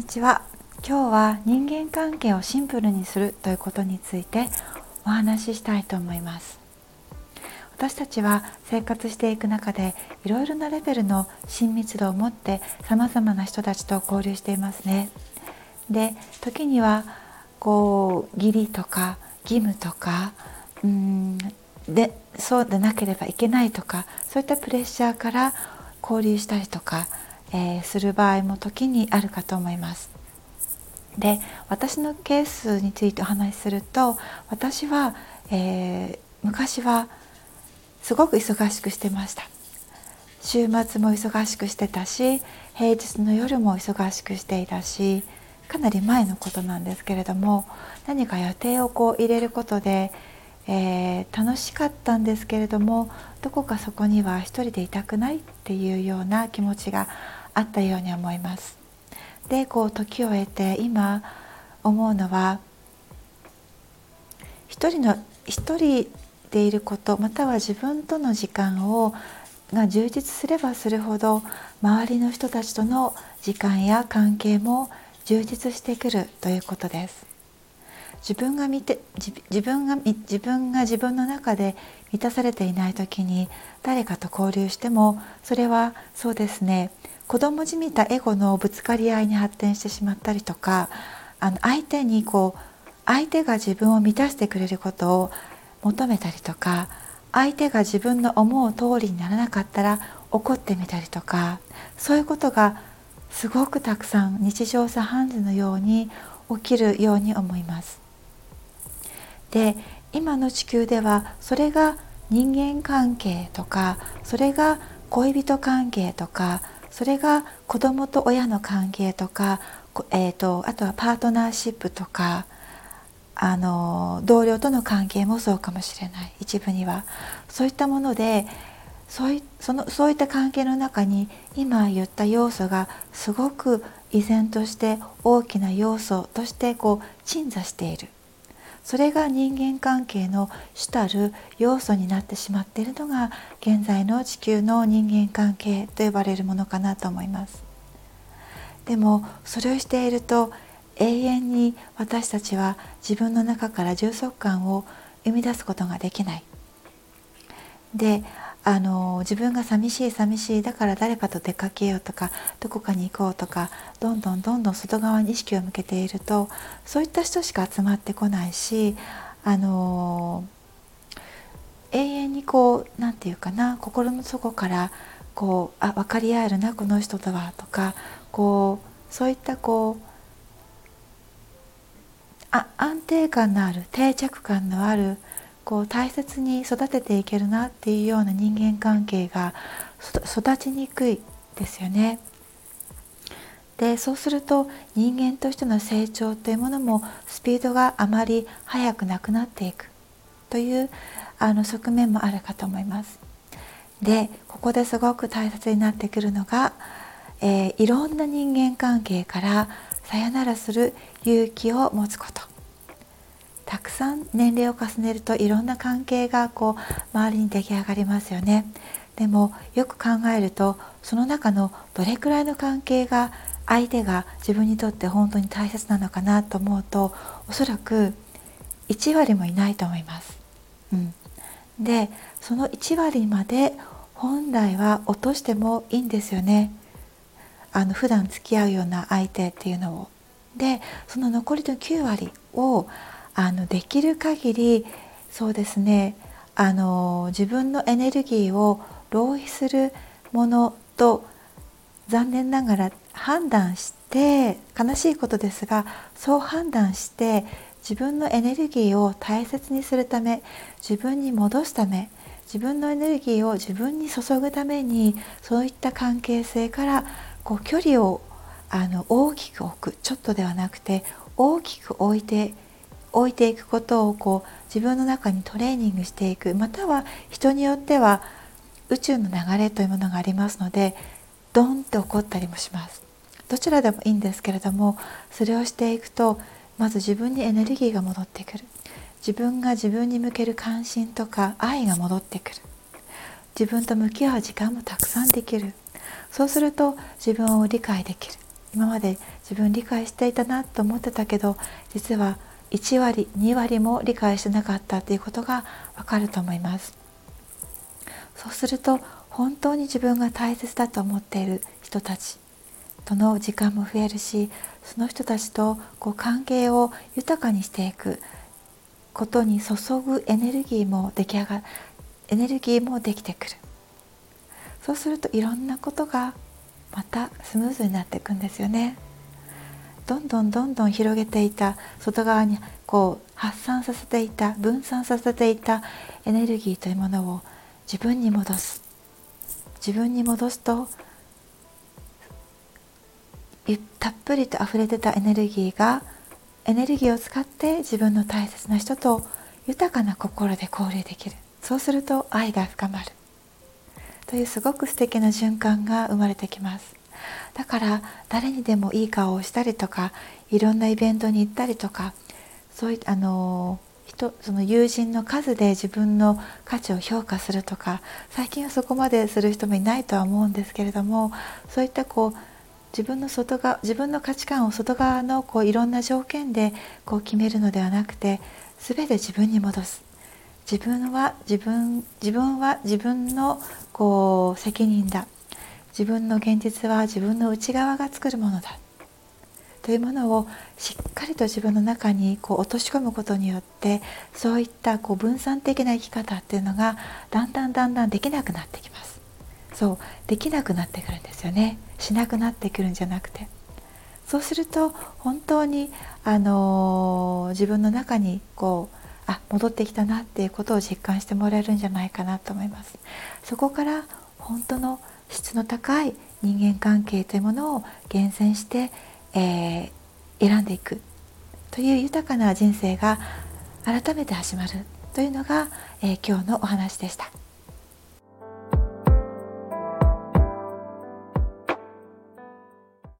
にちは。今日は人間関係をシンプルにするということについてお話ししたいと思います。私たちは生活していく中でいろいろなレベルの親密度を持ってさまざまな人たちと交流していますね。で時にはこう義理とか義務とかうんでそうでなければいけないとかそういったプレッシャーから交流したりとかえー、する場合も時にあるかと思います。で私のケースについてお話しすると私は、えー、昔はすごく忙しくしてました週末も忙しくしてたし平日の夜も忙しくしていたしかなり前のことなんですけれども何か予定をこう入れることで、えー、楽しかったんですけれどもどこかそこには一人でいたくないっていうような気持ちがあったように思います。でこう時を経て今思うのは一人の一人でいることまたは自分との時間をが充実すればするほど周りの人たちとの時間や関係も充実してくるということです。自分が見て自分が自分が自分の中で満たされていない時に誰かと交流してもそれはそうですね子供じみたエゴのぶつかり合いに発展してしまったりとかあの相手にこう相手が自分を満たしてくれることを求めたりとか相手が自分の思う通りにならなかったら怒ってみたりとかそういうことがすごくたくさん日常茶飯事のように起きるように思います。で今の地球ではそれが人間関係とかそれが恋人関係とかそれが子供と親の関係とか、えーと、あとはパートナーシップとかあの同僚との関係もそうかもしれない。一部には。そういったものでそういそのそういった関係の中に今言った要素がすごく依然として大きな要素としてこう鎮座している。それが人間関係の主たる要素になってしまっているのが現在の地球の人間関係と呼ばれるものかなと思います。でもそれをしていると永遠に私たちは自分の中から充足感を生み出すことができない。であの自分が寂しい寂しいだから誰かと出かけようとかどこかに行こうとかどんどんどんどん外側に意識を向けているとそういった人しか集まってこないしあの永遠にこう何て言うかな心の底からこうあ分かり合えるなこの人とはとかこうそういったこうあ安定感のある定着感のあるこう大切に育てていけるなっていうような人間関係が育ちにくいですよね。でそうすると人間としての成長というものもスピードがあまり速くなくなっていくというあの側面もあるかと思います。でここですごく大切になってくるのが、えー、いろんな人間関係からさよならする勇気を持つこと。さん年齢を重ねるといろんな関係がこう周りに出来上がりますよね。でもよく考えるとその中のどれくらいの関係が相手が自分にとって本当に大切なのかなと思うとおそらく1割もいないと思います。うん、でその1割まで本来は落としてもいいんですよね。あの普段付き合うような相手っていうのを。でその残りの9割をあのできる限りそうですねあの自分のエネルギーを浪費するものと残念ながら判断して悲しいことですがそう判断して自分のエネルギーを大切にするため自分に戻すため自分のエネルギーを自分に注ぐためにそういった関係性からこう距離をあの大きく置くちょっとではなくて大きく置いて置いていくことをこう自分の中にトレーニングしていく。または人によっては宇宙の流れというものがありますのでドンって起こったりもします。どちらでもいいんですけれどもそれをしていくとまず自分にエネルギーが戻ってくる。自分が自分に向ける関心とか愛が戻ってくる。自分と向き合う時間もたくさんできる。そうすると自分を理解できる。今まで自分理解していたなと思ってたけど実は1割2割も理解してなかったということがわかると思います。そうすると本当に自分が大切だと思っている人たちとの時間も増えるしその人たちとこう関係を豊かにしていくことに注ぐエネルギーも出来上がエネルギーもできてくる。そうするといろんなことがまたスムーズになっていくんですよね。どんどんどんどん広げていた外側にこう発散させていた分散させていたエネルギーというものを自分に戻す。自分に戻すとたっぷりと溢れてたエネルギーがエネルギーを使って自分の大切な人と豊かな心で交流できる。そうすると愛が深まる。というすごく素敵な循環が生まれてきます。だから誰にでもいい顔をしたりとかいろんなイベントに行ったりとかそういあの人その友人の数で自分の価値を評価するとか最近はそこまでする人もいないとは思うんですけれどもそういったこう自分の外側自分の価値観を外側のこういろんな条件でこう決めるのではなくて全て自分に戻す。自分は自分自分は自分のこう責任だ。自分の現実は自分の内側が作るものだ。というものをしっかりと自分の中にこう落とし込むことによってそういったこう分散的な生き方っていうのがだんだんだんだんできなくなってきます。そうできなくなってくるんですよね。しなくなってくるんじゃなくて。そうすると本当にあのー、自分の中にこうあ戻ってきたなっていうことを実感してもらえるんじゃないかなと思います。そこから本当の質の高い人間関係というものを厳選して、えー、選んでいくという豊かな人生が改めて始まるというのが、えー、今日のお話でした。